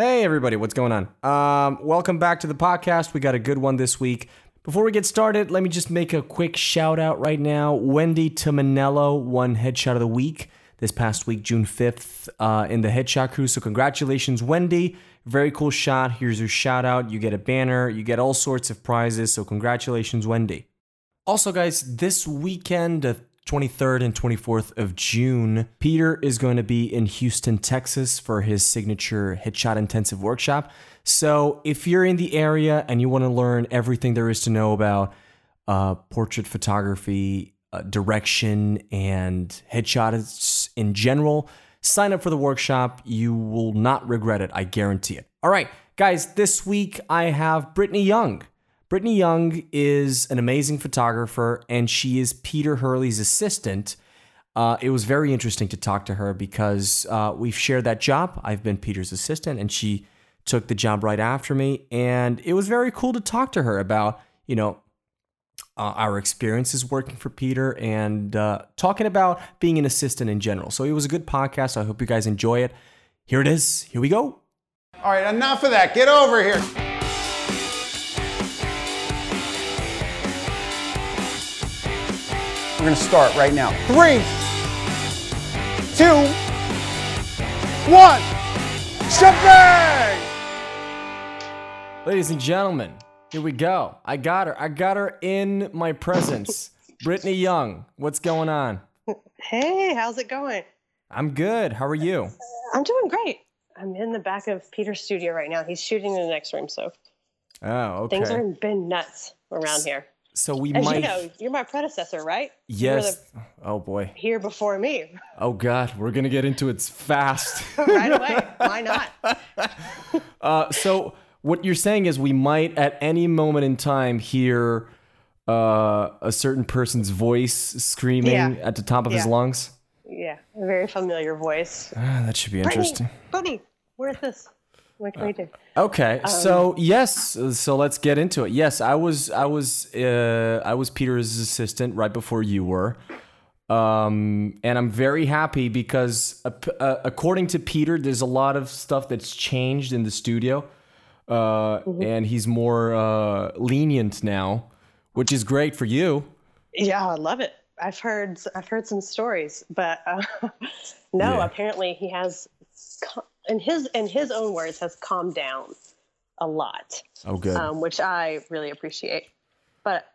Hey, everybody, what's going on? Um, welcome back to the podcast. We got a good one this week. Before we get started, let me just make a quick shout out right now. Wendy Tomanello won Headshot of the Week this past week, June 5th, uh, in the Headshot Crew. So, congratulations, Wendy. Very cool shot. Here's your shout out. You get a banner, you get all sorts of prizes. So, congratulations, Wendy. Also, guys, this weekend, the 23rd and 24th of June, Peter is going to be in Houston, Texas for his signature Headshot Intensive Workshop. So, if you're in the area and you want to learn everything there is to know about uh, portrait photography, uh, direction, and headshots in general, sign up for the workshop. You will not regret it. I guarantee it. All right, guys, this week I have Britney Young. Britney Young is an amazing photographer, and she is Peter Hurley's assistant. Uh, it was very interesting to talk to her because uh, we've shared that job. I've been Peter's assistant, and she took the job right after me. And it was very cool to talk to her about, you know, uh, our experiences working for Peter and uh, talking about being an assistant in general. So it was a good podcast. I hope you guys enjoy it. Here it is. Here we go. All right, enough of that. Get over here. We're going to start right now. Three, two, one. Shebang! Ladies and gentlemen, here we go. I got her. I got her in my presence. Britney Young, what's going on? Hey, how's it going? I'm good. How are you? I'm doing great. I'm in the back of Peter's studio right now. He's shooting in the next room, so Oh, okay. things are been nuts around here. So we As might. you know, you're my predecessor, right? Yes. Oh boy. here before me, Oh god. We're gonna get into it fast. right away. Why not? Uh, so what you're saying is we might at any moment in time hear uh, a certain person's voice screaming Yeah. at the top of his Yeah. lungs. Yeah, a very familiar voice. Ah, that should be Britney, interesting. Britney, where's this? Can we do? Okay, Um, so yes, so let's get into it. Yes, I was, I was, uh, I was Peter's assistant right before you were, um, and I'm very happy because uh, uh, according to Peter, there's a lot of stuff that's changed in the studio, uh, Mm-hmm. and he's more uh, lenient now, which is great for you. Yeah, I love it. I've heard I've heard some stories, but uh, no, Yeah. apparently he has, in his in his own words, has calmed down a lot. Oh, good. um, which I really appreciate. But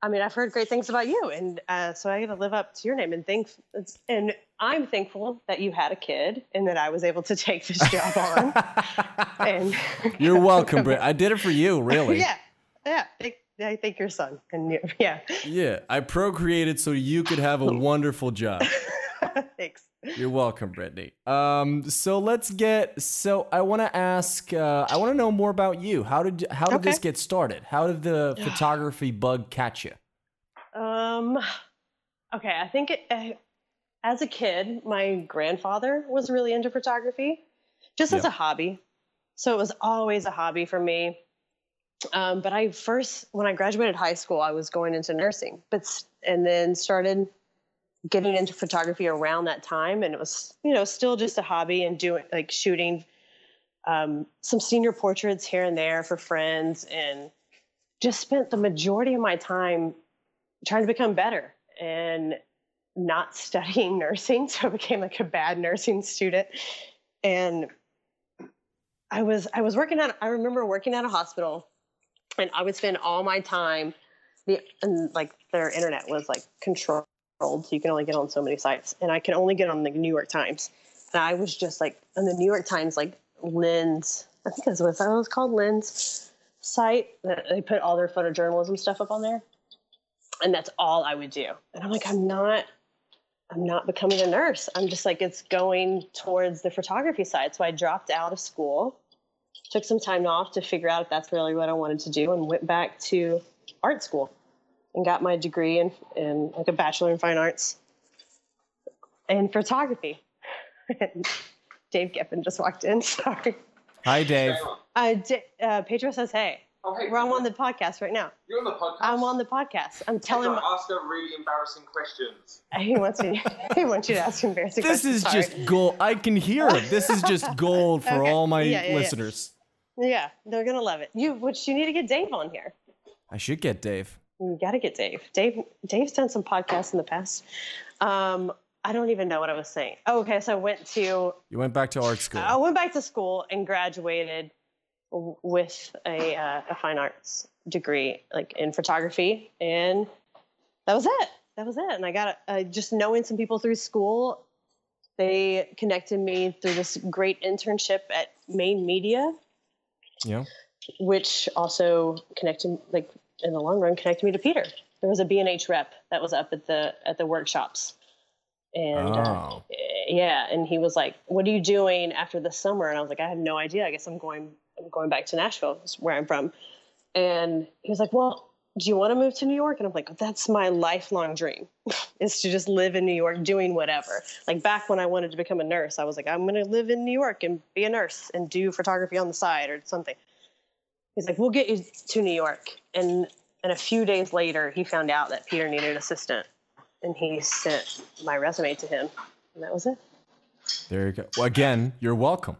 I mean, I've heard great things about you, and uh, so I got to live up to your name and think. And I'm thankful that you had a kid and that I was able to take this job on. and You're welcome, Britt. I did it for you, really. yeah, yeah. Thank, I thank your son, and you, yeah, Yeah, I procreated so you could have a wonderful job. thanks. You're welcome, Britney. Um, so let's get. So I want to ask. Uh, I want to know more about you. How did how did this get started? How did the photography bug catch you? Um, okay, I think it, uh, as a kid, my grandfather was really into photography, just as a hobby. So it was always a hobby for me. Um, but I first, when I graduated high school, I was going into nursing, but and then started getting into photography around that time, and it was you know still just a hobby and doing like shooting um, some senior portraits here and there for friends, and just spent the majority of my time trying to become better and not studying nursing. So I became like a bad nursing student. And I was I was working at I remember working at a hospital and I would spend all my time the and like their internet was like controlled. So you can only get on so many sites. And I could only get on the New York Times. And I was just like on the New York Times like lens, I think that's what it was called, lens site they put all their photojournalism stuff up on there and that's all I would do. And I'm like, I'm not, I'm not becoming a nurse. I'm just like, it's going towards the photography side. So I dropped out of school, took some time off to figure out if that's really what I wanted to do, and went back to art school and got my degree in, in like a bachelor in fine arts in photography. Dave Geffen just walked in. Sorry. Hi, Dave. Uh, D- uh, Pedro says, "Hey." Oh, hey, We're on the podcast right now. You're on the podcast. I'm on the podcast. I'm telling. Kendra, ask her really embarrassing questions. He wants me. He wants you to ask embarrassing questions. This questions. is Sorry. just gold. I can hear it. This is just gold for Okay. all my Yeah, yeah, yeah. listeners. Yeah, they're gonna love it. You, which you need to get Dave on here. I should get Dave. You got to get Dave. Dave. Dave's done some podcasts in the past. Um, I don't even know what I was saying. Oh, okay, so I went to. You went back to art school. I went back to school and graduated with a, uh, a fine arts degree, like in photography, and that was it. That was it. And I got uh, just knowing some people through school. They connected me through this great internship at Maine Media, Yeah. which also connected, like in the long run, connected me to Peter. There was a B&H rep that was up at the at the workshops, and uh, Oh. yeah, and he was like, "What are you doing after the summer?" And I was like, "I have no idea. I guess I'm going. I'm going back to Nashville, where I'm from." And he was like, "Well, do you want to move to New York?" And I'm like, "That's my lifelong dream, is to just live in New York, doing whatever." Like back when I wanted to become a nurse, I was like, "I'm going to live in New York and be a nurse and do photography on the side or something." He's like, "We'll get you to New York." And and a few days later, he found out that Peter needed an assistant, and he sent my resume to him, and that was it. There you go. Well, again, you're welcome.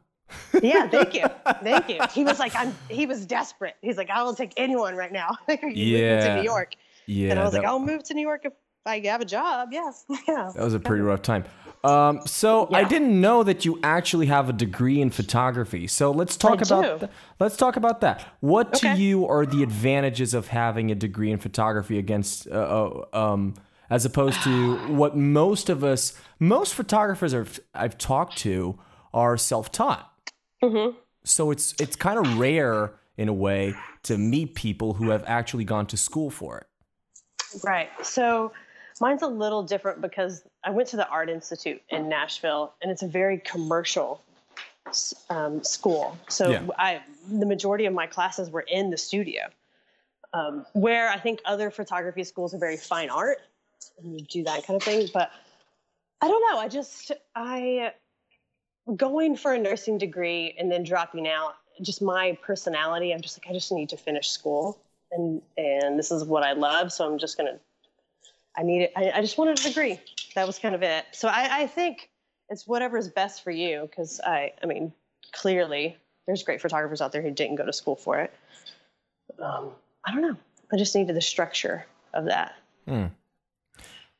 Yeah, thank you, thank you. He was like, I'm. He was desperate. He's like, I will take anyone right now. Yeah. to New York, Yeah. and I was like, I'll move to New York if I have a job. Yes, yeah. That was a pretty rough time. Um, so I didn't know that you actually have a degree in photography. So let's talk I about th- let's talk about that. What to you are the advantages of having a degree in photography against, uh, uh, um, as opposed to what most of us, most photographers are, I've talked to are self-taught. Mm-hmm. So it's it's kind of rare in a way to meet people who have actually gone to school for it. Right. So mine's a little different because I went to the Art Institute in Nashville, and it's a very commercial um, school. So Yeah. I, the majority of my classes were in the studio, um, where I think other photography schools are very fine art, and you do that kind of thing. But I don't know. I just I going for a nursing degree and then dropping out. Just my personality. I'm just like I just need to finish school and and this is what I love. So I'm just gonna. I need it. I, I just wanted a degree. That was kind of it. So I, I think it's whatever's best for you because I I mean clearly there's great photographers out there who didn't go to school for it. Um, I don't know. I just needed the structure of that.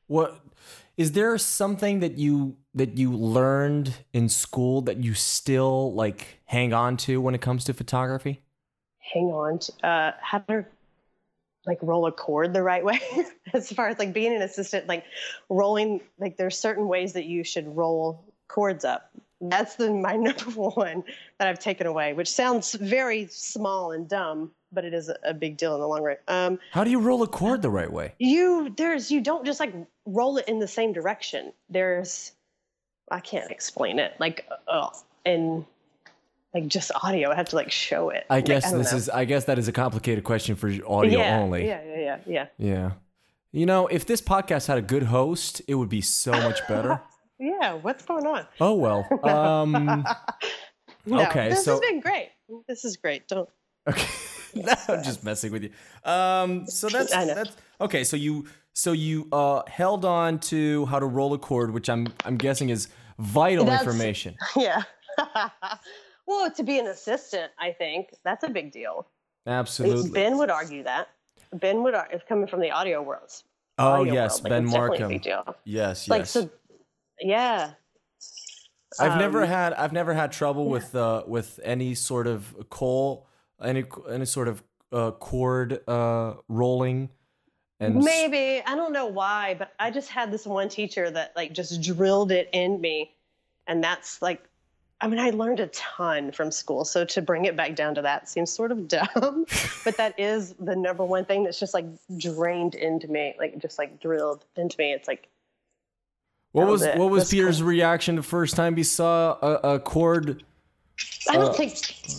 What is there something that you that you learned in school that you still like hang on to when it comes to photography? Hang on. To, uh, how to like roll a cord the right way as far as like being an assistant like rolling like there's certain ways that you should roll cords up. That's the my number one that i've taken away which sounds very small and dumb but it is a, big deal in the long run. Um, How do you roll a cord the right way? you there's you don't just like roll it in the same direction. There's i can't explain it like uh, and like just audio i have to like show it I Like, guess don't this know. is I guess that is a complicated question for audio yeah, only. yeah yeah yeah yeah Yeah. You know, if this podcast had a good host, it would be so much better. yeah what's going on oh well. Um No, Okay, this so- has been great. This is great. Don't. Okay. No, I'm just messing with you. Um, so that's that's okay. So you so you uh held on to how to roll a cord, which I'm I'm guessing is vital That's- information. Yeah. Well, to be an assistant, I think that's a big deal. Absolutely. Ben would argue that. Ben would, ar- if coming from the audio world. oh audio yes, world, like, Ben Markham. big deal. Yes, yes. Like so, yeah. I've never um, had I've never had trouble with uh with any sort of coal any any sort of uh cord uh rolling and Maybe I don't know why, but I just had this one teacher that like just drilled it in me, and that's like, I mean, I learned a ton from school. So to bring it back down to that seems sort of dumb, but that is the number one thing that's just like drained into me, like just like drilled into me. It's like what was was what was That's Peter's cool. reaction the first time he saw a, a cord? I don't Uh, think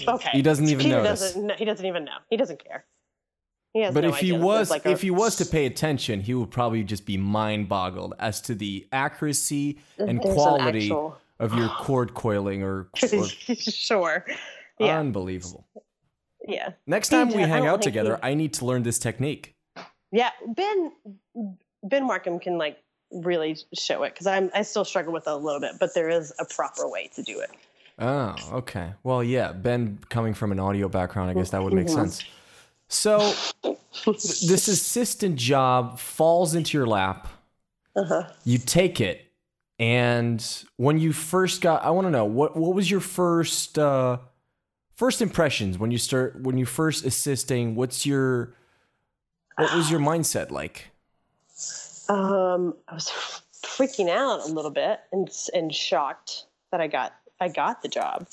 okay. he doesn't even Peter notice. Doesn't, he doesn't even know. He doesn't care. He has But no if he idea that was like, a- if he was to pay attention, he would probably just be mind boggled as to the accuracy and an quality actual- of your cord coiling or, or sure. Yeah. unbelievable. Yeah. Next time we hang out together, he- I need to learn this technique. Yeah. Ben Ben Markham can like really show it because I'm I still struggle with it a little bit, but there is a proper way to do it. Oh, okay. Well, yeah, Ben coming from an audio background, I guess that would make Mhm. sense. So, this assistant job falls into your lap. Uh-huh. You take it, and when you first got, I want to know what what was your first uh, first impressions when you start when you first assisting. What's your what was your mindset like? Um, I was freaking out a little bit and and shocked that I got I got the job.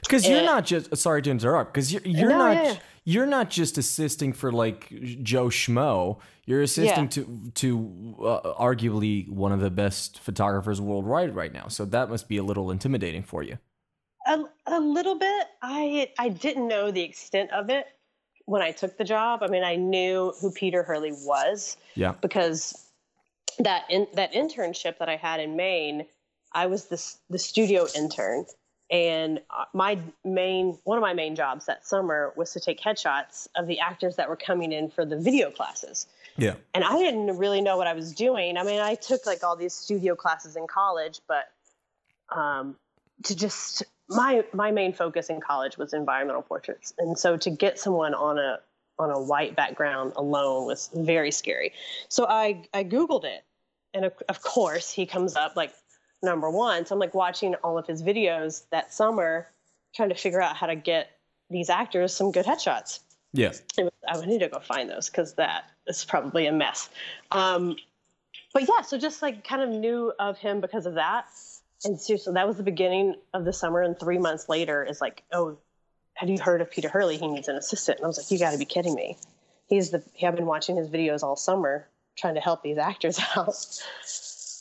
Because you're not just sorry to interrupt. Because you're you're No, not yeah. You're not just assisting for like Joe Schmo. You're assisting to to uh, arguably one of the best photographers worldwide right now. So that must be a little intimidating for you. A, a little bit. I I didn't know the extent of it when I took the job. I mean, I knew who Peter Hurley was Yeah. because that in, that internship that I had in Maine, I was the s- the studio intern, and uh, my main one of my main jobs that summer was to take headshots of the actors that were coming in for the video classes. Yeah. and I didn't really know what I was doing. I mean, I took like all these studio classes in college, but um, to just my my main focus in college was environmental portraits, and so to get someone on a on a white background alone was very scary. So I I googled it, and of, of course he comes up like number one. So I'm like watching all of his videos that summer, trying to figure out how to get these actors some good headshots. Yeah. I would need to go find those because that is probably a mess. Um, but yeah, so just like kind of knew of him because of that. And seriously, that was the beginning of the summer. And three months later is like, oh, have you heard of Peter Hurley? He needs an assistant. And I was like, you got to be kidding me. He's the, I've been watching his videos all summer trying to help these actors out.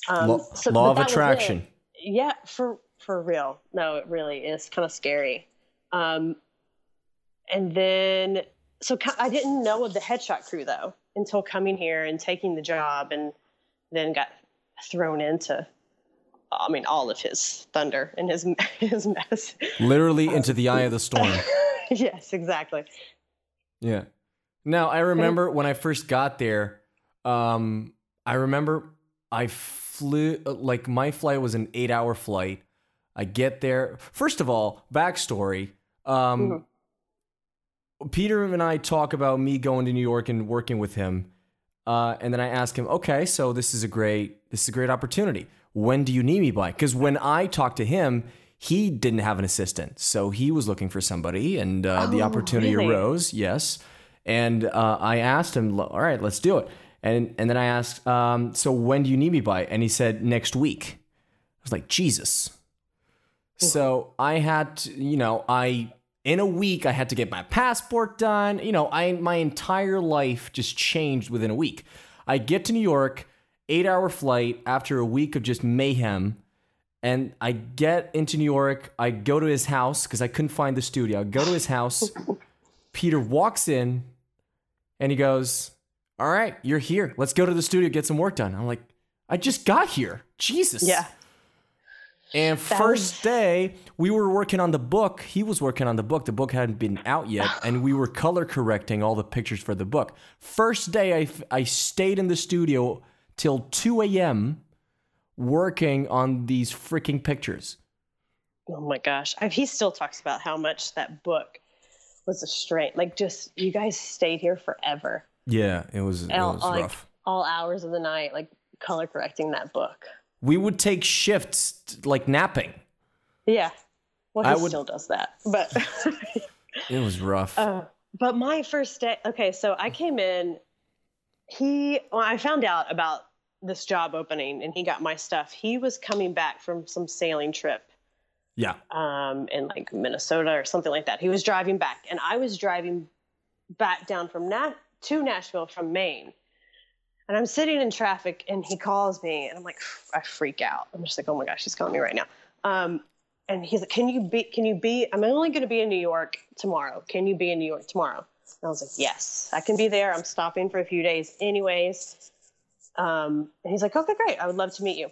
Um, Law, so- law of that was it attraction. yeah for for real no it really is kind of scary um and then so i didn't know of the headshot crew though until coming here and taking the job and then got thrown into i mean all of his thunder and his his mess Literally into the eye of the storm. yes exactly Yeah. Now I remember when I first got there. Um, I remember I flew like my flight was an eight-hour flight. I get there. First of all, backstory. Um, Peter and I talk about me going to New York and working with him, uh, and then I ask him, "Okay, so this is a great this is a great opportunity. When do you need me by?" Because when I talked to him, he didn't have an assistant, so he was looking for somebody, and uh, the Oh, opportunity really? arose. Yes, and uh, I asked him, "All right, let's do it." And and then I asked, um, "So when do you need me by?" And he said, "Next week." I was like, "Jesus." So I had to, you know, I in a week I had to get my passport done. You know, I my entire life just changed within a week. I get to New York, 8-hour flight after a week of just mayhem. And I get into New York, I go to his house cuz I couldn't find the studio. I go to his house. Peter walks in and he goes, "All right, you're here. Let's go to the studio get some work done." I'm like, "I just got here. Jesus." yeah And That first was- day, we were working on the book. He was working on the book. The book hadn't been out yet, and we were color correcting all the pictures for the book. First day, I, f- I stayed in the studio till 2 a.m. working on these freaking pictures. oh my gosh I, he still talks about how much that book was a strain like just you guys stayed here forever Yeah, it was, it all, was like, rough. all hours of the night, like color correcting that book. We would take shifts, like napping. Yeah. Well, I he would- still does that. But It was rough. uh, but my first day, okay, so I came in. He, when I found out about this job opening, and he got my stuff. He was coming back from some sailing trip yeah. um, in like Minnesota or something like that. He was driving back, and I was driving back down from Na- to Nashville from Maine. And I'm sitting in traffic, and he calls me, and I'm like, I freak out. I'm just like, oh my gosh, he's calling me right now. Um, and he's like, can you be? Can you be? I'm only going to be in New York tomorrow. Can you be in New York tomorrow? And I was like, yes, I can be there. I'm stopping for a few days, anyways. Um, and he's like, okay, great. I would love to meet you.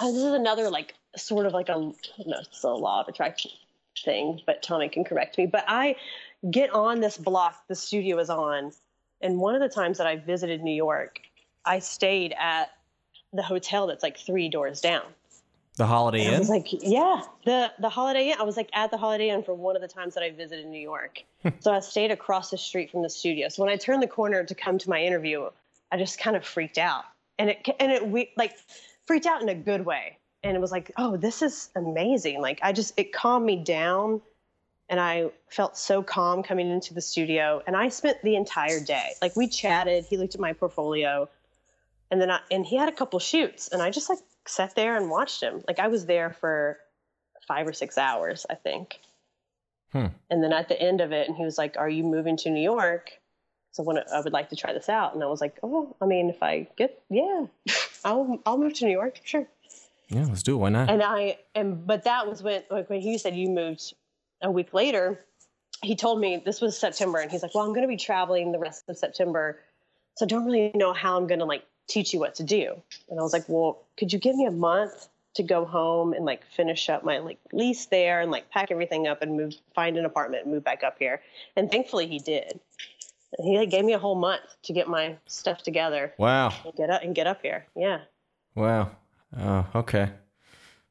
And this is another like sort of like a no, it's a law of attraction thing, but Tommy can correct me. But I get on this block the studio is on, and one of the times that I visited New York, I stayed at the hotel that's like three doors down. The Holiday And I was like, yeah, the the Holiday Inn. I was like at the Holiday Inn for one of the times that I visited New York. Hmm. so I stayed across the street from the studio. So when I turned the corner to come to my interview, I just kind of freaked out, and it and it we like freaked out in a good way. And it was like, oh, this is amazing. Like I just it calmed me down, and I felt so calm coming into the studio. And I spent the entire day like we chatted. He looked at my portfolio and then I, and he had a couple shoots and i just like sat there and watched him like i was there for five or six hours i think Hmm. and then at the end of it and he was like are you moving to new york so when i would like to try this out and i was like oh i mean if i get yeah i'll i'll move to new york sure Yeah, let's do it. Why not? and I and but that was when like when he said you moved a week later, he told me this was September and he's like, Well, I'm gonna be traveling the rest of September. So I don't really know how I'm gonna like teach you what to do. And I was like, Well, could you give me a month to go home and like finish up my like lease there and like pack everything up and move find an apartment and move back up here. And thankfully he did. And he like gave me a whole month to get my stuff together Wow. and get up and get up here. Yeah. Wow. Oh, okay.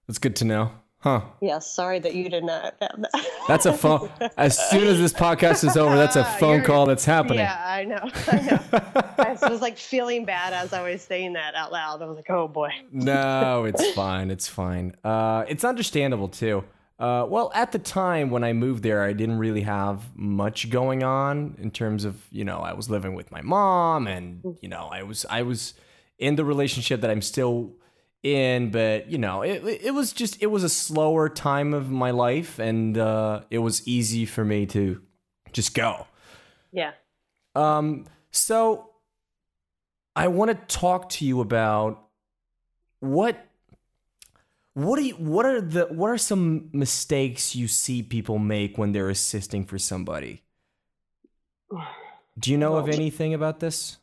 That's good to know. Huh. Yeah, sorry that you did not have that. That's a phone. As soon as this podcast is over, that's a phone You're- call that's happening. Yeah, I know. I know. I was like feeling bad as I was saying that out loud. I was like, oh boy. no, it's fine. It's fine. Uh, it's understandable too. Uh, well, at the time when I moved there, I didn't really have much going on in terms of you know I was living with my mom, and you know I was I was in the relationship that I'm still in, but you know it it was just it was a slower time of my life, and uh, it was easy for me to just go. Yeah. Um, so I want to talk to you about what what do you, what are the what are some mistakes you see people make when they're assisting for somebody? Do you know of anything about this?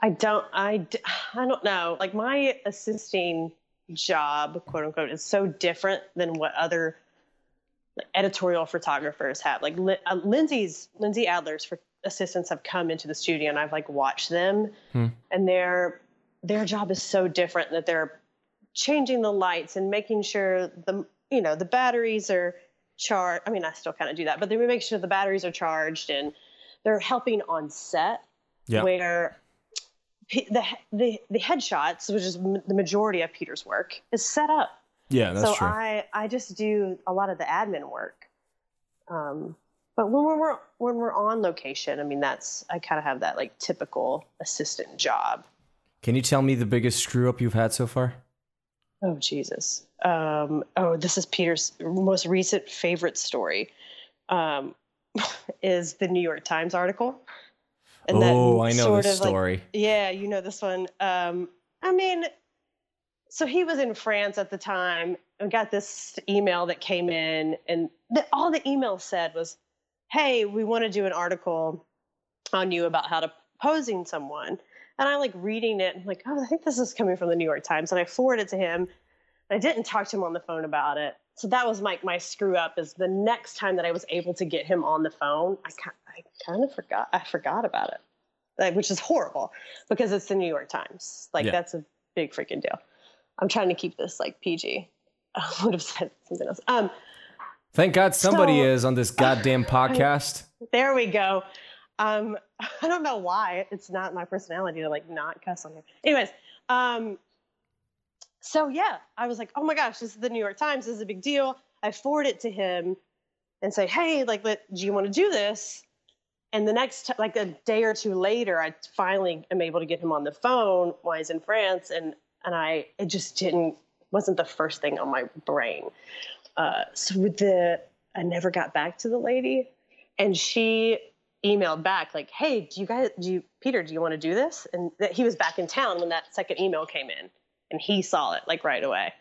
I don't, I, I don't know. Like my assisting job, quote unquote, is so different than what other editorial photographers have. Like uh, Lindsay's, Lindsay Adler's for assistants have come into the studio and I've like watched them Hmm. and their, their job is so different that they're changing the lights and making sure the, you know, the batteries are charged. I mean, I still kind of do that, but they make sure the batteries are charged and they're helping on set Yeah. where the, the the headshots, which is the majority of Peter's work, is set up. Yeah, that's so true. I I just do a lot of the admin work. Um, but when we're when we're on location, I mean that's I kind of have that like typical assistant job. Can you tell me the biggest screw up you've had so far? Oh Jesus. Um, oh, this is Peter's most recent favorite story. Um, is the New York Times article. And oh, I know sort this of, like, story. Yeah, you know this one. Um, I mean, so he was in France at the time and got this email that came in, and the, all the email said was, "Hey, we want to do an article on you about how to posing someone." And I like reading it, and like, "Oh, I think this is coming from the New York Times." And I forwarded it to him. I didn't talk to him on the phone about it. So that was my my screw up. Is the next time that I was able to get him on the phone, I I kind of forgot. I forgot about it, like, which is horrible because it's the New York Times. Like Yeah. that's a big freaking deal. I'm trying to keep this like PG. I would have said something else. Um, Thank God somebody so- is on this goddamn podcast. there we go. Um, I don't know why it's not my personality to like not cuss on here. Anyways, um, so yeah, I was like, oh my gosh, this is the New York Times. This is a big deal. I forward it to him and say, hey, like, let, do you want to do this? And the next, like a day or two later, I finally am able to get him on the phone while he's in France, and and I it just didn't wasn't the first thing on my brain. Uh, so with the I never got back to the lady, and she emailed back like, "Hey, do you guys, do you, Peter, do you want to do this?" And that he was back in town when that second email came in, and he saw it like right away,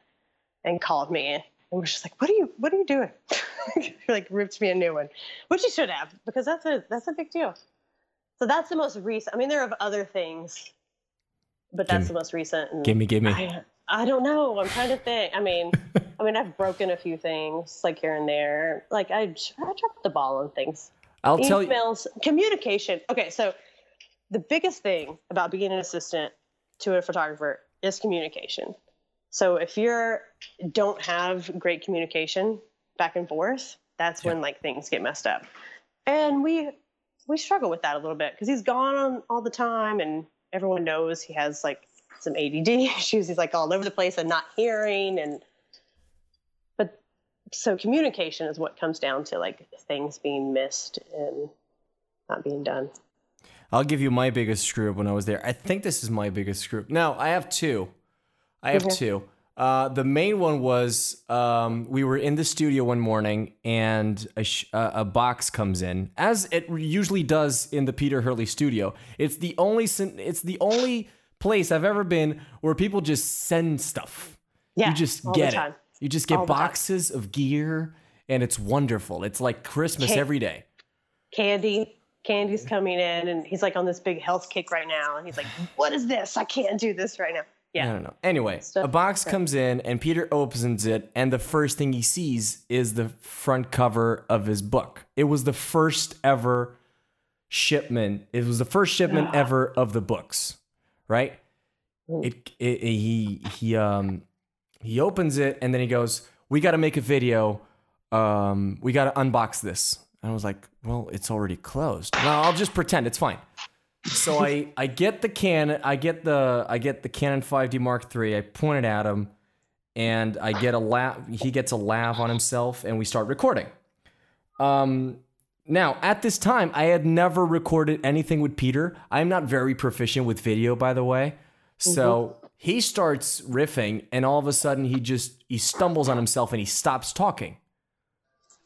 and called me and was just like, "What are you, what are you doing?" you like ripped me a new one, which he should have because that's a that's a big deal. So that's the most recent. I mean, there are other things, but that's Gimme. the most recent. And Gimme, gimme. I, I don't know. I'm trying to think. I mean, I mean, I've broken a few things like here and there. Like I, I dropped the ball on things. I'll tell you. Emails, communication. Okay, so the biggest thing about being an assistant to a photographer is communication. So if you're don't have great communication back and forth, that's when like things get messed up. And we we struggle with that a little bit because he's gone on all the time, and everyone knows he has like some ADD issues. He's like all over the place and not hearing, and but so communication is what comes down to like things being missed and not being done. I'll give you my biggest screw up when I was there. I think this is my biggest screw. up. No, I have two. I have Okay. two. Uh, the main one was um, we were in the studio one morning and a, sh- uh, a box comes in, as it usually does in the Peter Hurley studio. It's the only sin- it's the only place I've ever been where people just send stuff. Yeah, you just get it. You just get All boxes of gear, and it's wonderful. It's like Christmas Ca- every day. Candy. Candy's coming in and he's like on this big health kick right now. And he's like, What is this? I can't do this right now. I don't know. Anyway, Stuff- a box okay. comes in and Peter opens it, and the first thing he sees is the front cover of his book. It was the first ever shipment. It was the first shipment ever of the books, right? It, it, it- he he um he opens it and then he goes, "We got to make a video. Um, we got to unbox this." And I was like, "Well, it's already closed. Well, I'll just pretend it's fine." So I I get the can I get the I get the Canon 5D Mark III. I point it at him, and I get a laugh. He gets a laugh on himself, and we start recording. Um, now at this time, I had never recorded anything with Peter. I'm not very proficient with video, by the way. So he starts riffing, and all of a sudden, he just he stumbles on himself and he stops talking.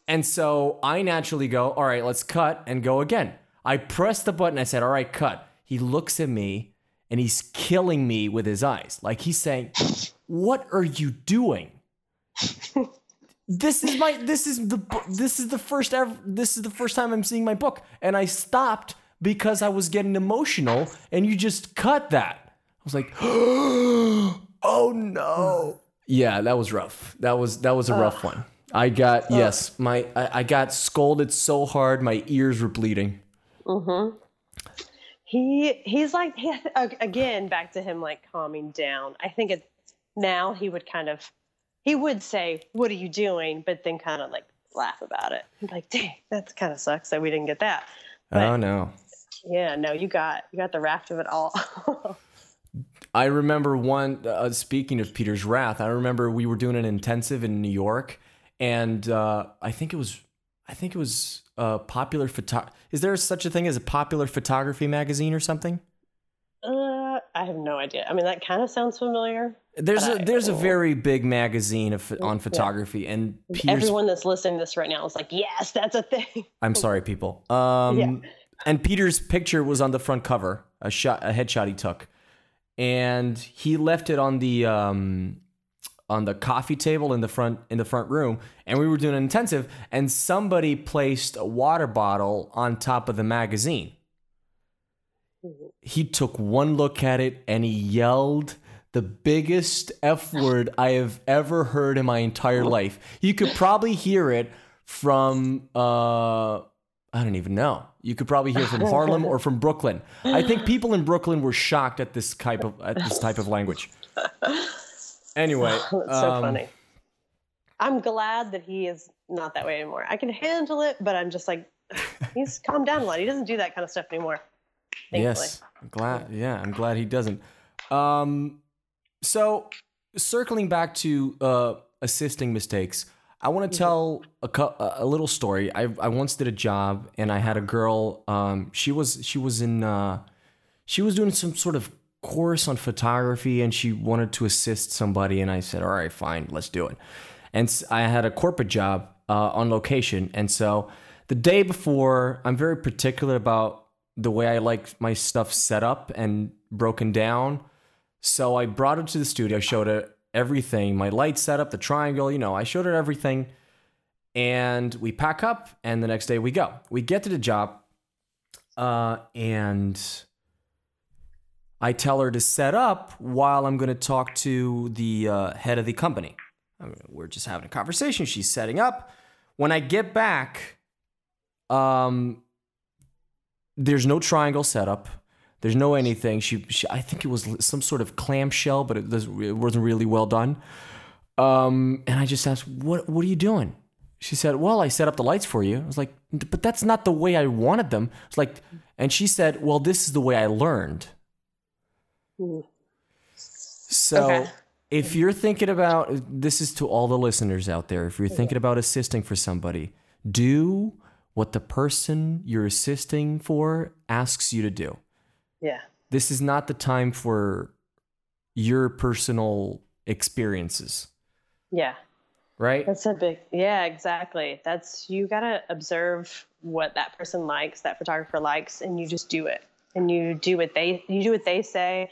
And so I naturally go, all right, let's cut and go again. I pressed the button. I said, all right, cut. He looks at me and he's killing me with his eyes. Like he's saying, what are you doing? this is my this is the this is the first ever this is the first time I'm seeing my book and I stopped because I was getting emotional and you just cut that. I was like, "Oh no." Yeah, that was rough. That was that was a rough one. I got yes, my I, I got scolded so hard my ears were bleeding. He he's like he, again back to him like calming down. I think it now he would kind of he would say, "What are you doing?" but then kind of like laugh about it. He'd be like, "Dang, that kind of sucks that we didn't get that." But- oh no. Yeah, no, you got you got the raft of it all. I remember one. Uh, speaking of Peter's wrath, I remember we were doing an intensive in New York, and uh, I think it was, I think it was uh, popular photo. Is there such a thing as a popular photography magazine or something? uh, I have no idea. I mean, that kind of sounds familiar. There's a there's a very big magazine of, on photography, and Peter's. Everyone that's listening to this right now is like, "Yes, that's a thing." I'm sorry, people. Um, Yeah. and Peter's picture was on the front cover, a shot, a headshot he took, and he left it on the um, on the coffee table in the front in the front room. And we were doing an intensive, and somebody placed a water bottle on top of the magazine. He took one look at it and he yelled the biggest F word I have ever heard in my entire life. You could probably hear it from uh I don't even know. You could probably hear from Harlem or from Brooklyn. I think people in Brooklyn were shocked at this type of at this type of language. Anyway, That's so um, funny. I'm glad that he is not that way anymore. I can handle it, but I'm just like, he's calmed down a lot. He doesn't do that kind of stuff anymore. Thankfully. Yes, I'm glad. Yeah, I'm glad he doesn't. Um, so circling back to uh, assisting mistakes, I want to tell a, cou- a little story. I I once did a job and I had a girl. Um, she was she was in uh, she was doing some sort of course on photography and she wanted to assist somebody and I said, all right, fine, let's do it. And I had a corporate job uh, on location, and so the day before, I'm very particular about the way I like my stuff set up and broken down. So I brought her to the studio, showed her everything, my light setup, the triangle, you know, I showed her everything. And we pack up, and the next day we go. We get to the job, uh, and I tell her to set up while I'm going to talk to the uh, head of the company. I mean, we're just having a conversation. She's setting up. When I get back, um, there's no triangle setup. There's no anything. She, she I think it was some sort of clamshell, but it, it wasn't really well done. Um, and I just asked, "What What are you doing?" She said, "Well, I set up the lights for you." I was like, "But that's not the way I wanted them." It's like, and she said, "Well, this is the way I learned." So, Okay. if you're thinking about this is to all the listeners out there, if you're thinking about assisting for somebody, do what the person you're assisting for asks you to do. Yeah. This is not the time for your personal experiences, Yeah. right? That's a big, yeah, exactly. That's, you got to observe what that person likes, that photographer likes, and you just do it. And you do what they, you do what they say.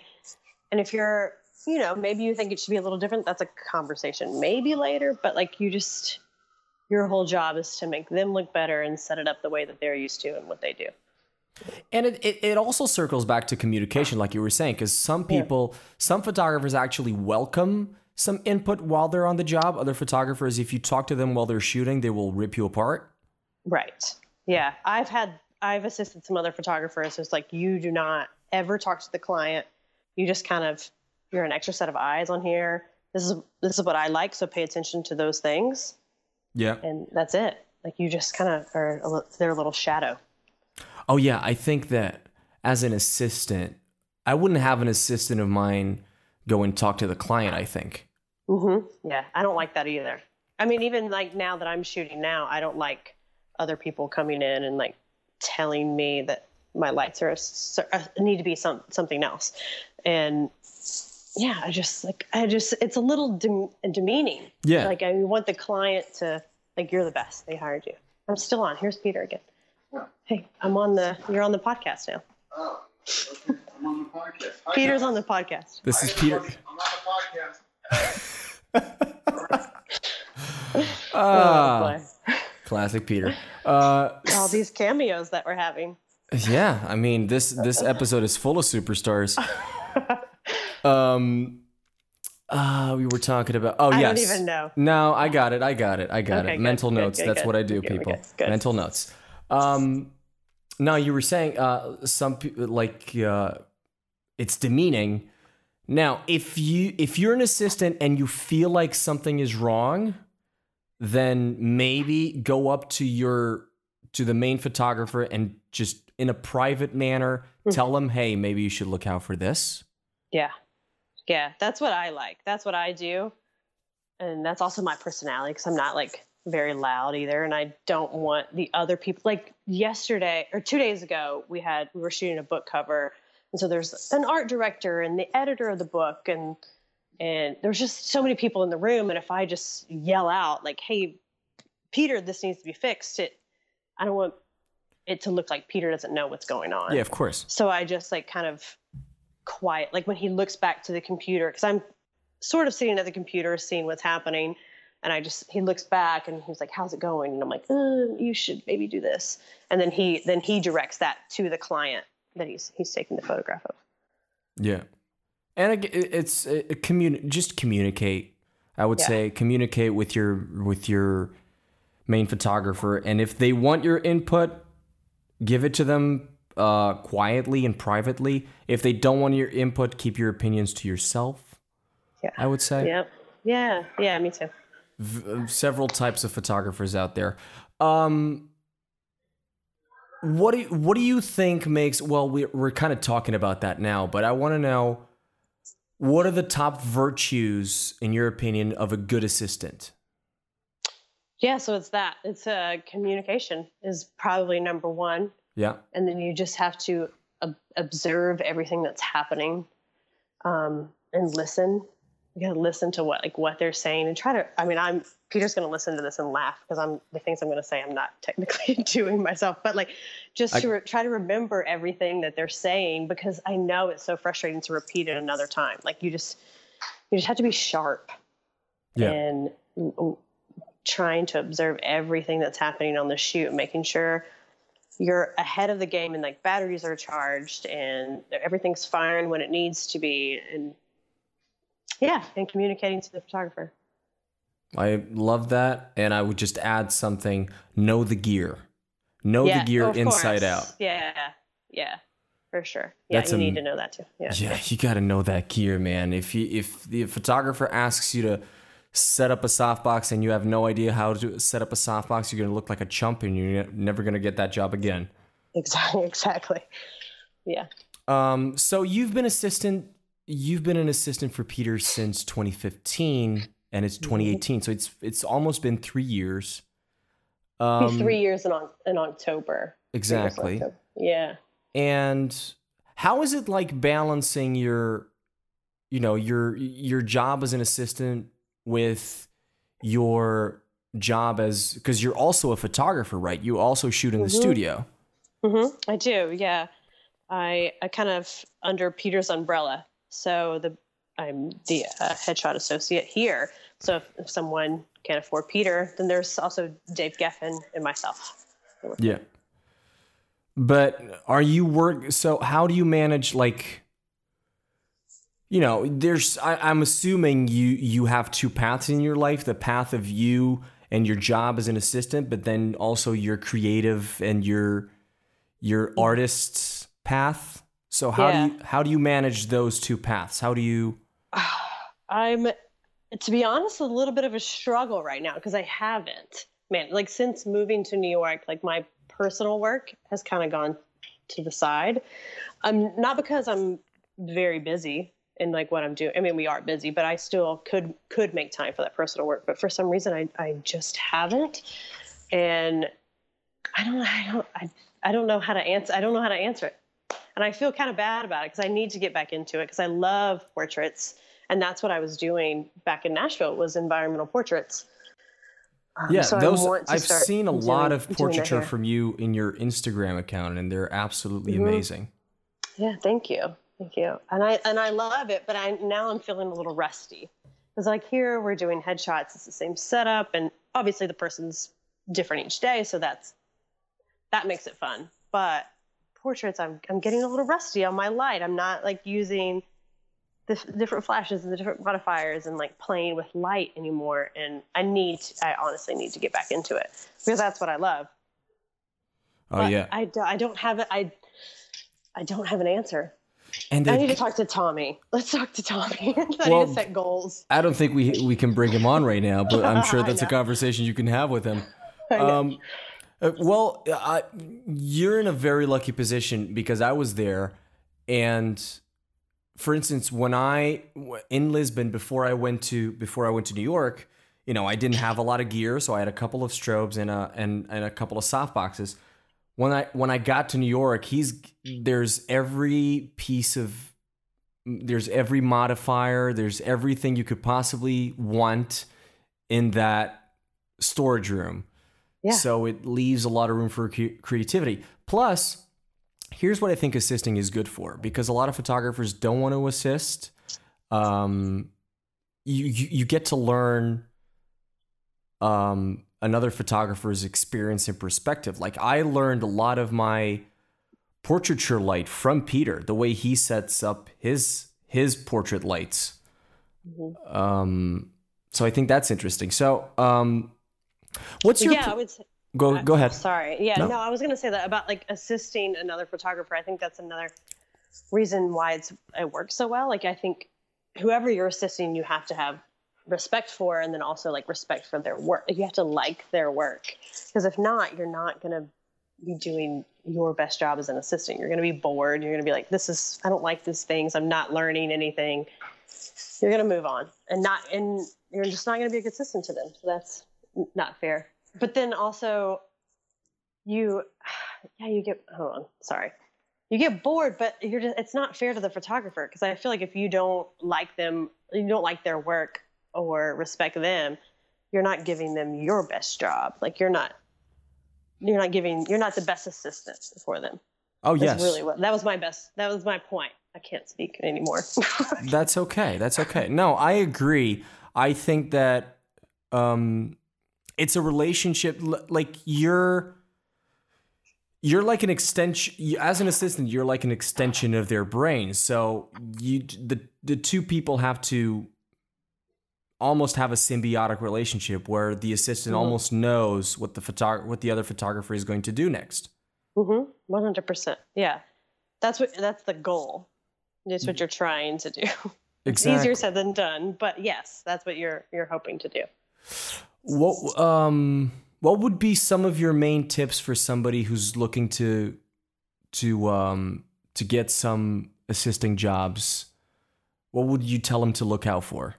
And if you're, you know, maybe you think it should be a little different, that's a conversation maybe later, but like you just, your whole job is to make them look better and set it up the way that they're used to and what they do. And it, it, it also circles back to communication, like you were saying, because some people, some photographers actually welcome some input while they're on the job. Other photographers, if you talk to them while they're shooting, they will rip you apart. Right. Yeah. I've had, I've assisted some other photographers. It's like, you do not ever talk to the client. You just kind of, you're an extra set of eyes on here. This is, this is what I like. So pay attention to those things. Yeah. And that's it. Like you just kind of are a, their little shadow. Oh yeah, I think that as an assistant, I wouldn't have an assistant of mine go and talk to the client. I think. hmm Yeah. I don't like that either. I mean, even like now that I'm shooting now, I don't like other people coming in and like telling me that my lights are a uh, need to be some something else. And yeah, I just like I just it's a little dem- demeaning. Yeah. Like I want the client to like you're the best. They hired you. I'm still on. Here's Peter again. Hey, I'm on the. You're on the podcast now. Oh, okay. I'm on the podcast. Hi, Peter's guys. on the podcast. This is Peter. I'm on the podcast. Ah, oh boy. classic Peter. Uh, All these cameos that we're having. Yeah, I mean this this episode is full of superstars. Um, uh, we were talking about. Oh I yes. I don't even know. No, I got it. I got it. I got Okay, it. good, Mental good, notes. good, That's what I do, people. Mental notes. Um, no, you were saying uh, some people like uh, it's demeaning. Now, if you if you're an assistant and you feel like something is wrong, then maybe go up to your to the main photographer and just in a private manner Hmm. tell them, "Hey, maybe you should look out for this." Yeah. Yeah. That's what I like. That's what I do. And that's also my personality because I'm not like very loud either. And I don't want the other people like yesterday or two days ago, we had, we were shooting a book cover. And so there's an art director and the editor of the book and, and there's just so many people in the room. And if I just yell out like, Hey, Peter, this needs to be fixed. It, I don't want it to look like Peter doesn't know what's going on. Yeah, of course. So I just like kind of quiet, like when he looks back to the computer, because I'm sort of sitting at the computer, seeing what's happening. And I just, he looks back and he's like, how's it going? And I'm like, uh, you should maybe do this. And then he, then he directs that to the client that he's, he's taking the photograph of. Yeah, and ag- it- it's uh communi- Just communicate. I would Yeah. say communicate with your with your main photographer, and if they want your input, give it to them uh, quietly and privately. If they don't want your input, keep your opinions to yourself. Yeah. I would say. Yep. Yeah. Yeah. Me too. v- several types of photographers out there. Um, what do you, what do you think makes? Well, we, we're kind of talking about that now, but I want to know what are the top virtues, in your opinion, of a good assistant? Yeah. So it's that it's uh, communication is probably number one. Yeah, and then you just have to ob- observe everything that's happening um, and listen you gotta listen to what like what they're saying and try to i mean i'm peter's gonna listen to this and laugh because i'm the things i'm gonna say i'm not technically doing myself but like just I- to re- try to remember everything that they're saying because i know it's so frustrating to repeat it another time like you just you just have to be sharp yeah, and mm, trying to observe everything that's happening on the shoot, making sure you're ahead of the game and like batteries are charged and everything's firing when it needs to be and yeah and communicating to the photographer I love that. And I would just add something know the gear, know yeah, the gear inside course. out. yeah yeah for sure yeah That's you a- need to know that too yeah Yeah, you got to know that gear, man. If you, if the photographer asks you to set up a softbox and you have no idea how to set up a softbox, you're gonna look like a chump and you're never gonna get that job again. exactly exactly yeah Um, so you've been assistant. You've been an assistant for Peter since 2015, and it's 2018. So it's it's almost been three years. Um, three years in, in october Three years in exactly. October. yeah And how is it like balancing your, you know, your your job as an assistant with your job as because you're also a photographer, right? You also shoot in the Mhm. studio. hmm I do, yeah. I I kind of under Peter's umbrella. So the I'm the uh, headshot associate here. So if, if someone can't afford Peter, then there's also Dave Geffen and myself. Yeah. But are you work? So how do you manage like? You know, there's. I, I'm assuming you you have two paths in your life: the path of you and your job as an assistant, but then also your creative and your your artist's path. So how Yeah. do you how do you manage those two paths? How do you? I'm, to be honest, a little bit of a struggle right now because I haven't. Man, like since moving to New York, like my personal work has kind of gone to the side. Um, not because I'm very busy in like what I'm doing. I mean, we are busy, but I still could could make time for that personal work. But for some reason, I I just haven't, and I don't I don't I, I don't know how to answer. I don't know how to answer it and I feel kind of bad about it because I need to get back into it because I love portraits, and that's what I was doing back in Nashville was environmental portraits. Um, Yeah, so those I've seen a lot of portraiture from you in your Instagram account, and they're absolutely Mhm. amazing. Yeah, thank you, thank you, and I and I love it, but I now I'm feeling a little rusty because like here we're doing headshots, it's the same setup, and obviously the person's different each day, so that's that makes it fun. But portraits, I'm I'm getting a little rusty on my light. I'm not like using the different flashes and the different modifiers and like playing with light anymore. And I need, I honestly need to get back into it because that's what I love. Oh But yeah, I, I don't have it. I I don't have an answer. And I need to talk to Tommy. Let's talk to Tommy. I Well, need to set goals. I don't think we we can bring him on right now, but I'm sure that's a conversation you can have with him. Um, uh, well, I, you're in a very lucky position because I was there, and for instance, when I in Lisbon before I went to before I went to New York, you know, I didn't have a lot of gear, so I had a couple of strobes and a and, and a couple of soft boxes. When I when I got to New York, he's there's every piece of there's every modifier, there's everything you could possibly want in that storage room. Yeah. So it leaves a lot of room for creativity. Plus, here's what I think assisting is good for because a lot of photographers don't want to assist. Um, you, you you get to learn um, another photographer's experience and perspective. Like I learned a lot of my portraiture light from Peter, the way he sets up his his portrait lights. Mhm. Um, so I think that's interesting. So, um, what's your yeah, I would say. go Uh, go ahead? Sorry. Yeah, No. no, I was going to say that about like assisting another photographer. I think that's another reason why it's it works so well. Like I think whoever you're assisting, you have to have respect for, and then also like respect for their work. You have to like their work because if not, you're not going to be doing your best job as an assistant. You're going to be bored. You're going to be like, this is I don't like these things. I'm not learning anything. You're going to move on and not and you're just not going to be a good assistant to them. So that's not fair. But then also, you, yeah, you get. Hold on, sorry. You get bored, but you're just. It's not fair to the photographer because I feel like if you don't like them, you don't like their work or respect them, you're not giving them your best job. Like you're not. You're not giving. You're not the best assistant for them. Oh That's yes, really what. That was my best. That was my point. I can't speak anymore. that's okay. That's okay. No, I agree. I think that um, it's a relationship. Like you're you're like an extension you- as an assistant you're like an extension of their brain so you the the two people have to almost have a symbiotic relationship where the assistant Mhm. almost knows what the photog- what the other photographer is going to do next Mm-hmm. One hundred percent. Yeah, that's what that's the goal. It's what you're trying to do. It's easier said than done, but yes, that's what you're you're hoping to do. What um what would be some of your main tips for somebody who's looking to to um to get some assisting jobs? What would you tell them to look out for?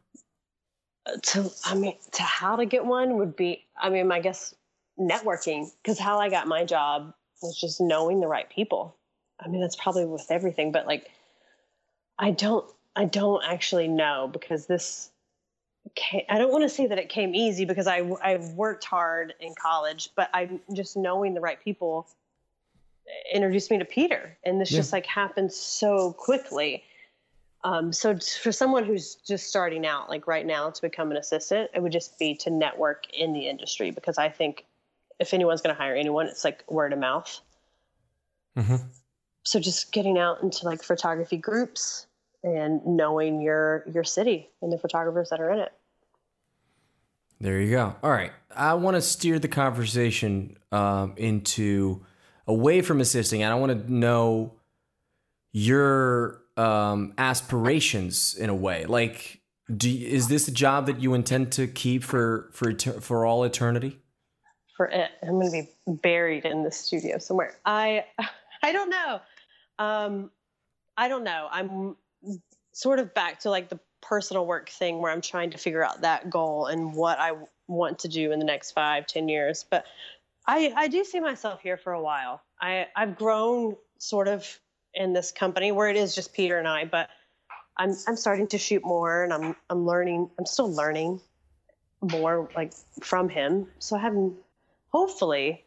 To I mean, to how to get one would be. I mean, I guess networking because how I got my job was just knowing the right people. I mean, that's probably with everything, but like, I don't I don't actually know because this. Came, I don't want to say that it came easy because I I worked hard in college, but I'm just knowing the right people introduced me to Peter, and this Yeah. just like happened so quickly. Um, so for someone who's just starting out, like right now, to become an assistant, it would just be to network in the industry because I think if anyone's going to hire anyone, it's like word of mouth. Mhm. So just getting out into like photography groups and knowing your your city and the photographers that are in it. There you go. All right. I want to steer the conversation um, into away from assisting, and I want to know your um, aspirations in a way. Like, do you, is this a job that you intend to keep for for for all eternity? for it. I'm going to be buried in the studio somewhere. I I don't know. Um, I don't know. I'm sort of back to like the personal work thing where I'm trying to figure out that goal and what I want to do in the next five, ten years. But I I do see myself here for a while. I I've grown sort of in this company where it is just Peter and I, but I'm I'm starting to shoot more and I'm I'm learning. I'm still learning more like from him. So I haven't hopefully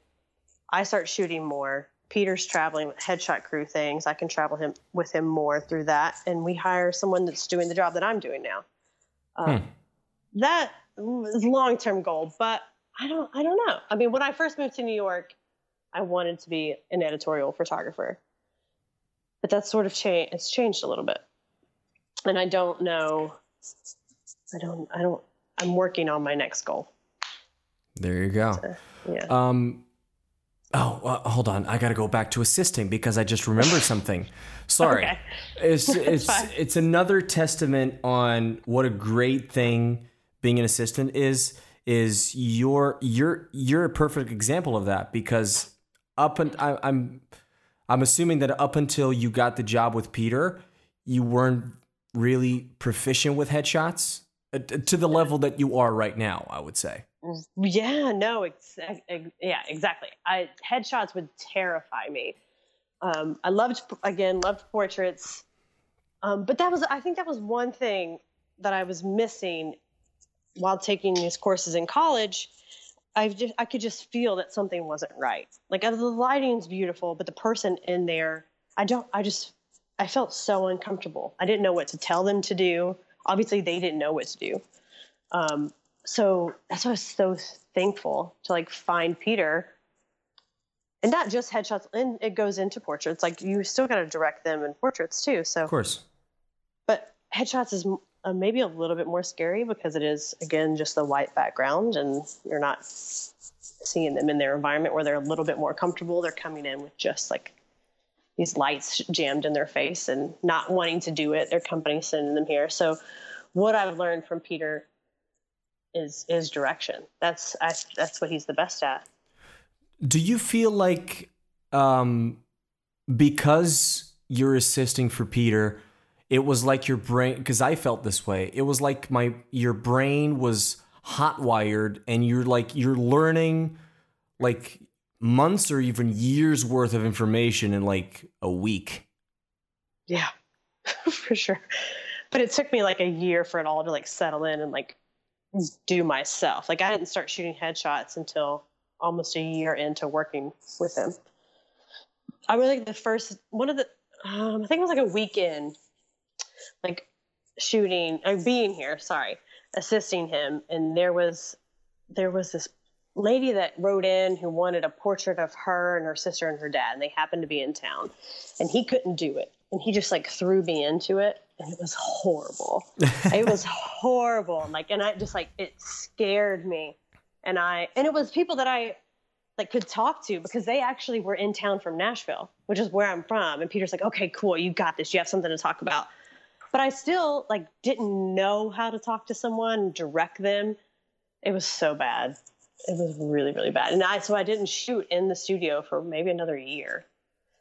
I start shooting more. Peter's traveling with headshot crew things. I can travel him with him more through that, and we hire someone that's doing the job that I'm doing now. Um, Hmm. That is long term goal, but I don't. I don't know. I mean, when I first moved to New York, I wanted to be an editorial photographer, but that's sort of changed. It's changed a little bit, and I don't know. I don't. I don't. I'm working on my next goal. There you go. Yeah. Um. Oh, uh, hold on. I got to go back to assisting because I just remembered something. Sorry. Okay. It's it's it's another testament on what a great thing being an assistant is. Is you're you're you're a perfect example of that because up and I, I'm I'm assuming that up until you got the job with Peter, you weren't really proficient with headshots uh, to the level that you are right now. I would say. Yeah, no, ex- ex- yeah, exactly. I headshots would terrify me. Um, I loved again, loved portraits, um, but that was I think that was one thing that I was missing while taking these courses in college. I just I could just feel that something wasn't right. Like uh, the lighting's beautiful, but the person in there, I don't. I just I felt so uncomfortable. I didn't know what to tell them to do. Obviously, they didn't know what to do. Um, so that's why I was so thankful to like find Peter. And not just headshots, and it goes into portraits. Like you still got to direct them in portraits too. So, Of course. but headshots is uh, maybe a little bit more scary because it is again just the white background, and you're not seeing them in their environment where they're a little bit more comfortable. They're coming in with just like these lights jammed in their face and not wanting to do it. Their company sending them here. So, what I've learned from Peter is is direction. That's I, that's what he's the best at. Do you feel like um because you're assisting for Peter, it was like your brain because I felt this way. It was like my your brain was hot wired and you're like you're learning like months or even years worth of information in like a week. Yeah, for sure. But it took me like a year for it all to like settle in and like do myself. Like I didn't start shooting headshots until almost a year into working with him. I was like the first one of the um, I think it was like a weekend, like shooting or being here. Sorry, assisting him, and there was there was this lady that wrote in who wanted a portrait of her and her sister and her dad, and they happened to be in town, and he couldn't do it, and he just like threw me into it, and it was horrible. it was horrible, like, and I just like it scared me, and I and it was people that I like could talk to because they actually were in town from Nashville, which is where I'm from, and Peter's like, okay, cool, you got this, you have something to talk about. But I still like didn't know how to talk to someone, direct them. It was so bad it was really really bad and i so i didn't shoot in the studio for maybe another year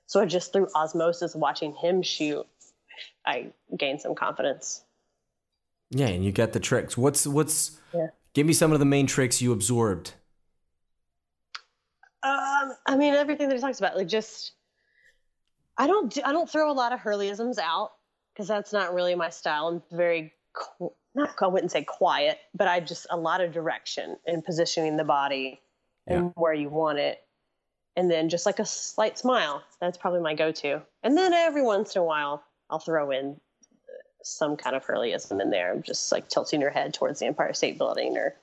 so I just through osmosis watching him shoot i gained some confidence Yeah, and you got the tricks. What's what's? Yeah. Give me some of the main tricks you absorbed. um i mean everything that he talks about like just i don't do, i don't throw a lot of hurleyisms out because that's not really my style. I'm very qu- not i wouldn't say quiet but i just a lot of direction in positioning the body and where you want it. And then just like a slight smile. That's probably my go-to. And then every once in a while i'll throw in uh, some kind of hurleyism in there. Just like tilting your head towards the empire state building or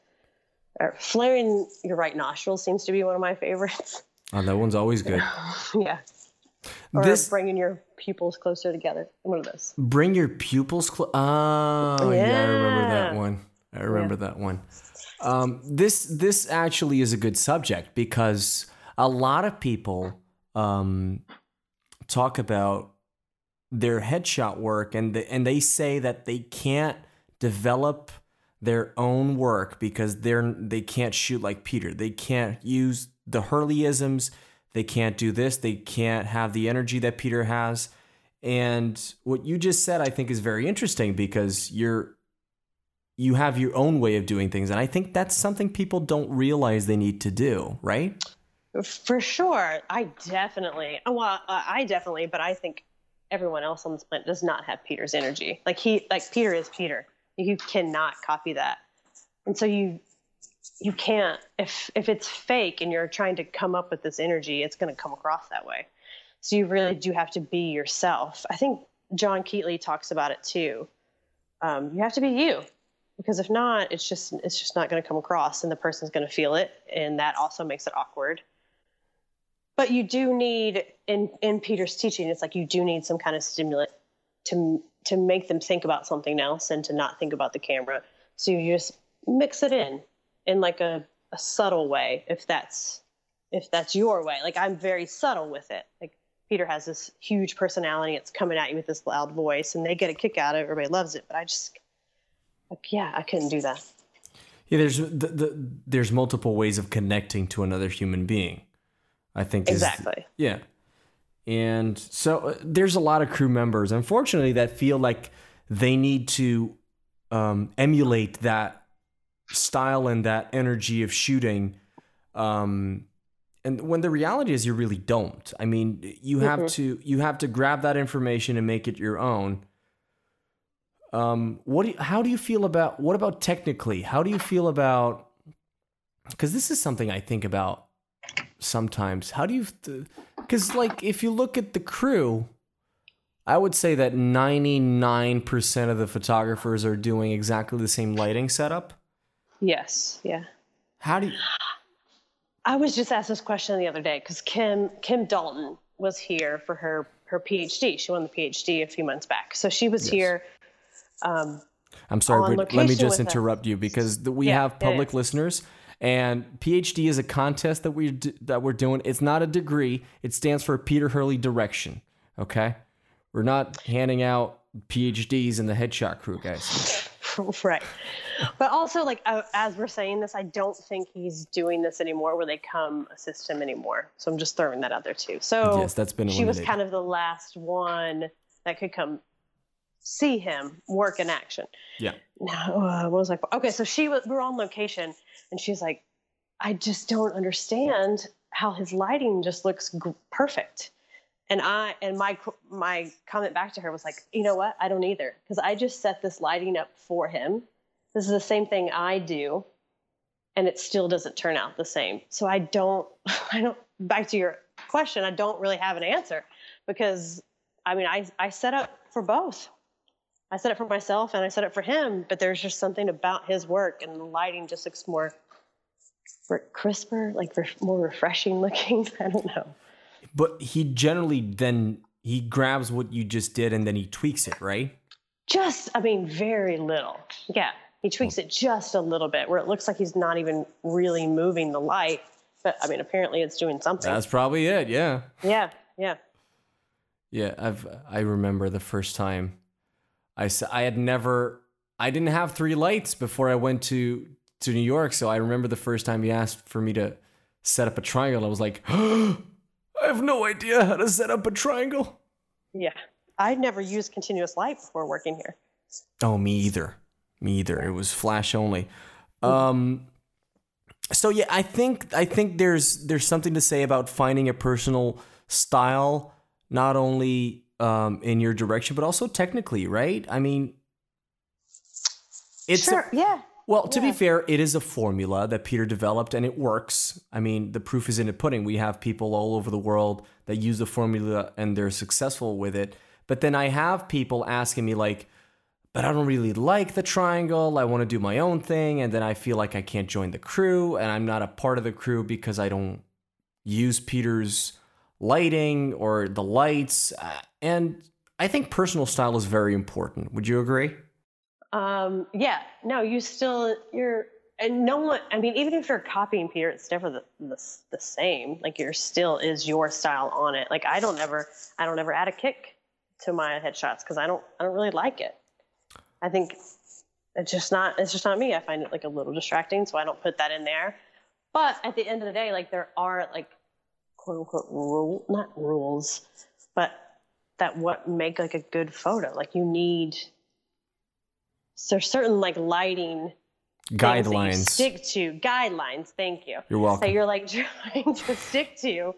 or flaring your right nostril seems to be one of my favorites. Oh, that one's always good. yeah or This bringing your pupils closer together one of those bring your pupils close. Oh, yeah. I remember that one. I remember that one. Um, this this actually is a good subject because a lot of people um, talk about their headshot work and the, and they say that they can't develop their own work because they're they can't shoot like Peter. They can't use the Hurleyisms. They can't do this. They can't have the energy that Peter has. And what you just said, I think, is very interesting because you're you have your own way of doing things, and I think that's something people don't realize they need to do. Right? For sure. I definitely, well, I definitely, but I think everyone else on this planet does not have Peter's energy. Like he, like Peter is Peter. You cannot copy that. And so you, you can't, if, if it's fake and you're trying to come up with this energy, it's going to come across that way. So you really do have to be yourself. I think John Keatley talks about it too. Um, you have to be you because if not, it's just, it's just not going to come across and the person's going to feel it. And that also makes it awkward but you do need in in peter's teaching it's like you do need some kind of stimulant to to make them think about something else and to not think about the camera so you just mix it in in like a, a subtle way if that's if that's your way like i'm very subtle with it like peter has this huge personality it's coming at you with this loud voice and they get a kick out of it everybody loves it but i just like yeah i couldn't do that Yeah. There's the, the, there's multiple ways of connecting to another human being. I think is- exactly Yeah. And so uh, there's a lot of crew members, unfortunately, that feel like they need to um, emulate that style and that energy of shooting. Um, and when the reality is, you really don't. I mean, you have to you have to grab that information and make it your own. Um, what do you, how do you feel about what about technically? How do you feel about? Because this is something I think about sometimes. How do you? Because like if you look at the crew, I would say that ninety nine percent of the photographers are doing exactly the same lighting setup. Yes yeah How do you? I was just asked this question the other day because Kim Kim Dalton was here for her her PhD. She won the PhD a few months back, so she was here. Um, I'm sorry, but let me just interrupt you because the, we Yeah, have yeah, public yeah. listeners, and PhD is a contest that we that we're doing. It's not a degree. It stands for Peter Hurley Direction. Okay, we're not handing out PhDs in the headshot crew, guys. right, but also like uh, as we're saying this, I don't think he's doing this anymore, where they come assist him anymore. So I'm just throwing that out there too. So Yes, that's been she was kind of the last one that could come see him work in action. Yeah. No, uh, what was I? Okay, so she was. We're on location, and she's like, "I just don't understand how his lighting just looks g- perfect." And I and my my comment back to her was like, "You know what? I don't either, because I just set this lighting up for him. This is the same thing I do, and it still doesn't turn out the same. So I don't. I don't. Back to your question, I don't really have an answer because I mean, I I set up for both. I set it for myself and I set it for him, but there's just something about his work and the lighting just looks more re- crisper, like more refreshing looking. I don't know. But he generally then he grabs what you just did and then he tweaks it, right? Just, I mean, very little. Yeah, he tweaks it just a little bit where it looks like he's not even really moving the light. But I mean, apparently it's doing something. That's probably it. Yeah. yeah, yeah. Yeah, I've I remember the first time I, I had never I didn't have three lights before I went to to New York, so I remember the first time he asked for me to set up a triangle. I was like, I have no idea how to set up a triangle. Yeah. I'd never used continuous light before working here. Oh, me either. Me either. It was flash only. Um so yeah, I think I think there's there's something to say about finding a personal style not only um in your direction but also technically, right? I mean it's a- sure. yeah. Well, to be fair, it is a formula that Peter developed and it works. I mean, the proof is in the pudding. We have people all over the world that use the formula and they're successful with it. But then I have people asking me, like, but I don't really like the triangle. I want to do my own thing. And then I feel like I can't join the crew and I'm not a part of the crew because I don't use Peter's lighting or the lights. Uh, And I think personal style is very important. Would you agree? Um, yeah, no, you still you're and no one. I mean, even if you're copying Peter, it's never the, the the same. Like you're still is your style on it. Like I don't ever I don't ever add a kick to my headshots because I don't I don't really like it. I think it's just not it's just not me. I find it like a little distracting, so I don't put that in there. But at the end of the day, like there are like quote unquote rule not rules, but that what make like a good photo. Like you need so there's certain like lighting things that you Guidelines. stick to guidelines. Thank you. You're welcome. That you're like trying to stick to.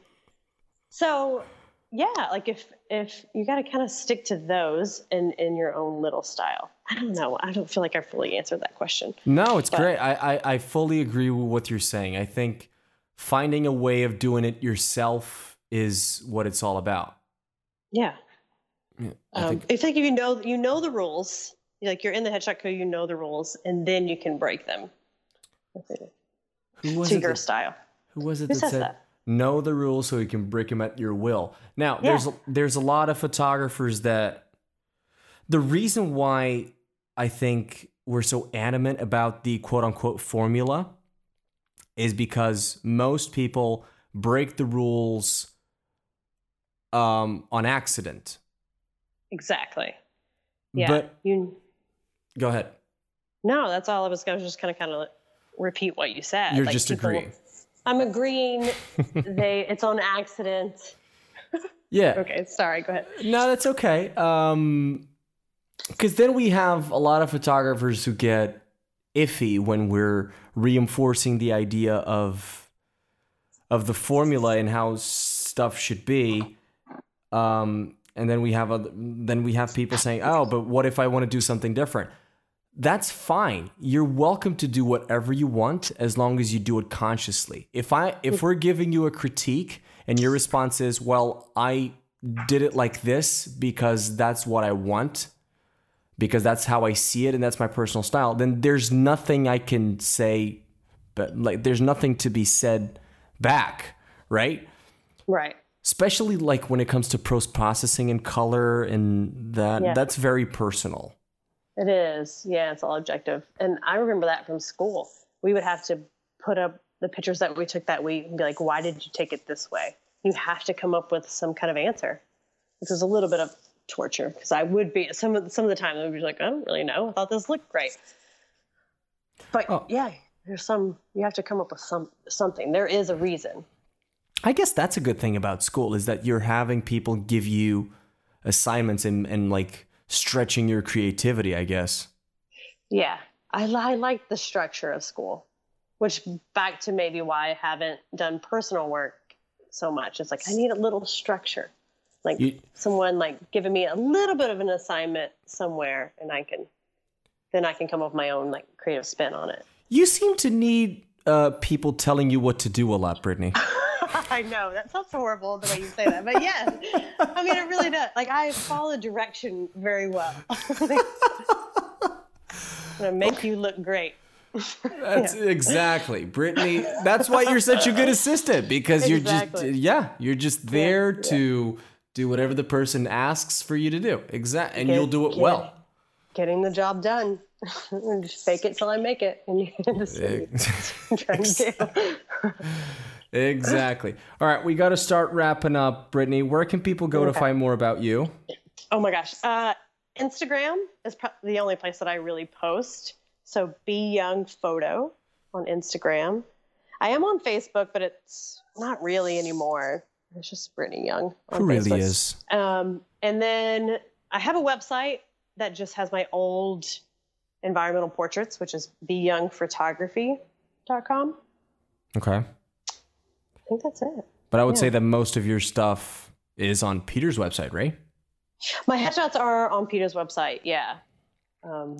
So yeah, like if if you got to kind of stick to those in in your own little style. I don't know. I don't feel like I fully answered that question. No, it's But- great. I, I, I fully agree with what you're saying. I think finding a way of doing it yourself is what it's all about. Yeah. Yeah, I Um, think like if you know you know the rules, like you're in the headshot code, you know the rules, and then you can break them who was to it your that, style. who was it Who that said that? know the rules so you can break them at your will? Now, Yeah. there's there's a lot of photographers that the reason why I think we're so adamant about the quote unquote formula is because most people break the rules um, on accident. Exactly. Yeah. But you go ahead. no, that's all I was going to just kind of kind of repeat what you said. You're Like, just people- agreeing. I'm agreeing. they it's on accident. Yeah. Okay, sorry. Go ahead. No, that's okay. Um, because then we have a lot of photographers who get iffy when we're reinforcing the idea of of the formula and how stuff should be. Um, and then we have other, then we have people saying, "Oh, but what if I want to do something different?" That's fine. You're welcome to do whatever you want as long as you do it consciously. If I if we're giving you a critique and your response is, "Well, I did it like this because that's what I want." Because that's how I see it and that's my personal style, then there's nothing I can say but like there's nothing to be said back, right? Right. especially like when it comes to post processing and color and that Yeah. that's very personal It is. Yeah, it's all objective. And I remember that from school. We would have to put up the pictures that we took that week and be like, why did you take it this way? You have to come up with some kind of answer, which was a little bit of torture because I would be some of some of the time I would be like, I don't really know. I thought this looked great. But Oh. yeah, there's some you have to come up with some something. There is a reason. i guess that's a good thing about school is that you're having people give you assignments and, and like stretching your creativity i guess Yeah, I, I like the structure of school, which back to maybe why I haven't done personal work so much. It's like I need a little structure, like You- someone like giving me a little bit of an assignment somewhere, and I can then I can come up with my own like creative spin on it. you seem to need uh, people telling you what to do a lot Britney I know that sounds horrible the way you say that, but yes, I mean it really does. Like I follow direction very well. I'm gonna make you look great. That's exactly, Britney. That's why you're such a good assistant because you're just yeah, you're just there yeah. to do whatever the person asks for you to do. Exact, and Get- you'll do it well. Getting the job done. Just fake it till I make it. And you just trying to do. Exactly. All right, we got to start wrapping up. Britney, where can people go to find more about you? Oh my gosh. Uh, Instagram is pro- the only place that I really post. So be young photo on Instagram. I am on Facebook, but it's not really anymore. It's just Britney Young. On Who really is? Um, and then I have a website that just has my old environmental portraits, which is byoungphotography.com. Okay, think that's it. but I would say that most of your stuff is on Peter's website, right? My headshots are on Peter's website, yeah. Um,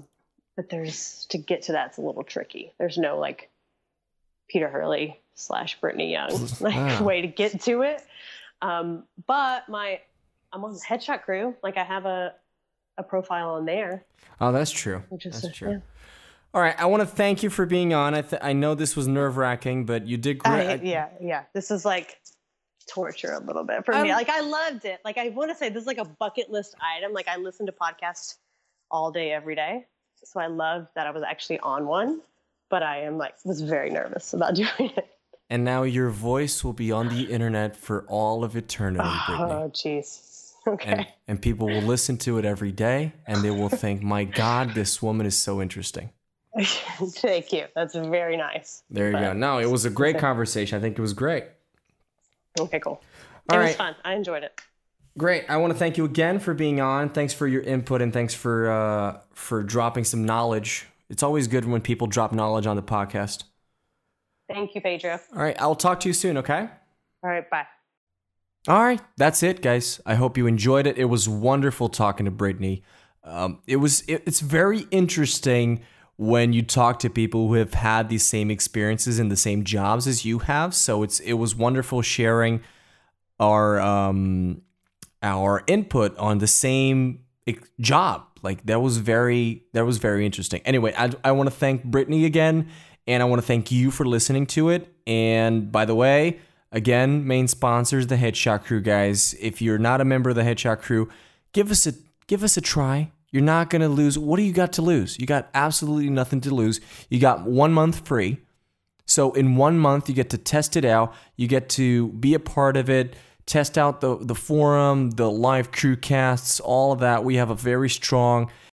but there's to get to that's a little tricky. There's no like Peter Hurley slash Britney Young like Ah. way to get to it. Um, but my I'm on the headshot crew. Like I have a a profile on there, Oh, that's true. which is That's uh, true. yeah. All right, I want to thank you for being on. I th- I know this was nerve wracking, but you did great. I, yeah, yeah. This is like torture a little bit for Um, me. Like I loved it. Like I want to say this is like a bucket list item. Like I listen to podcasts all day, every day. So I love that I was actually on one, but I am like was very nervous about doing it. And now your voice will be on the internet for all of eternity, Britney. Oh, jeez. Okay. And, and people will listen to it every day and they will think, my God, this woman is so interesting. Thank you. That's very nice. There you go. But- No, it was a great conversation. I think it was great. Okay, cool. All it was fun. I enjoyed it. Great. I want to thank you again for being on. Thanks for your input and thanks for uh, for dropping some knowledge. It's always good when people drop knowledge on the podcast. Thank you, Pedro. All right, I'll talk to you soon, okay? All right, bye. All right, that's it, guys. I hope you enjoyed it. It was wonderful talking to Britney. Um, it was. It, it's very interesting when you talk to people who have had these same experiences in the same jobs as you have. So it's it was wonderful sharing our um, our input on the same job. Like that was very that was very interesting. Anyway, I I want to thank Britney again, and I want to thank you for listening to it. And by the way, again, main sponsors the Headshot Crew guys. If you're not a member of the Headshot Crew, give us a give us a try. You're not gonna lose. What do you got to lose? You got absolutely nothing to lose. You got one month free. So in one month, you get to test it out. You get to be a part of it, test out the the forum, the live crew casts, all of that. We have a very strong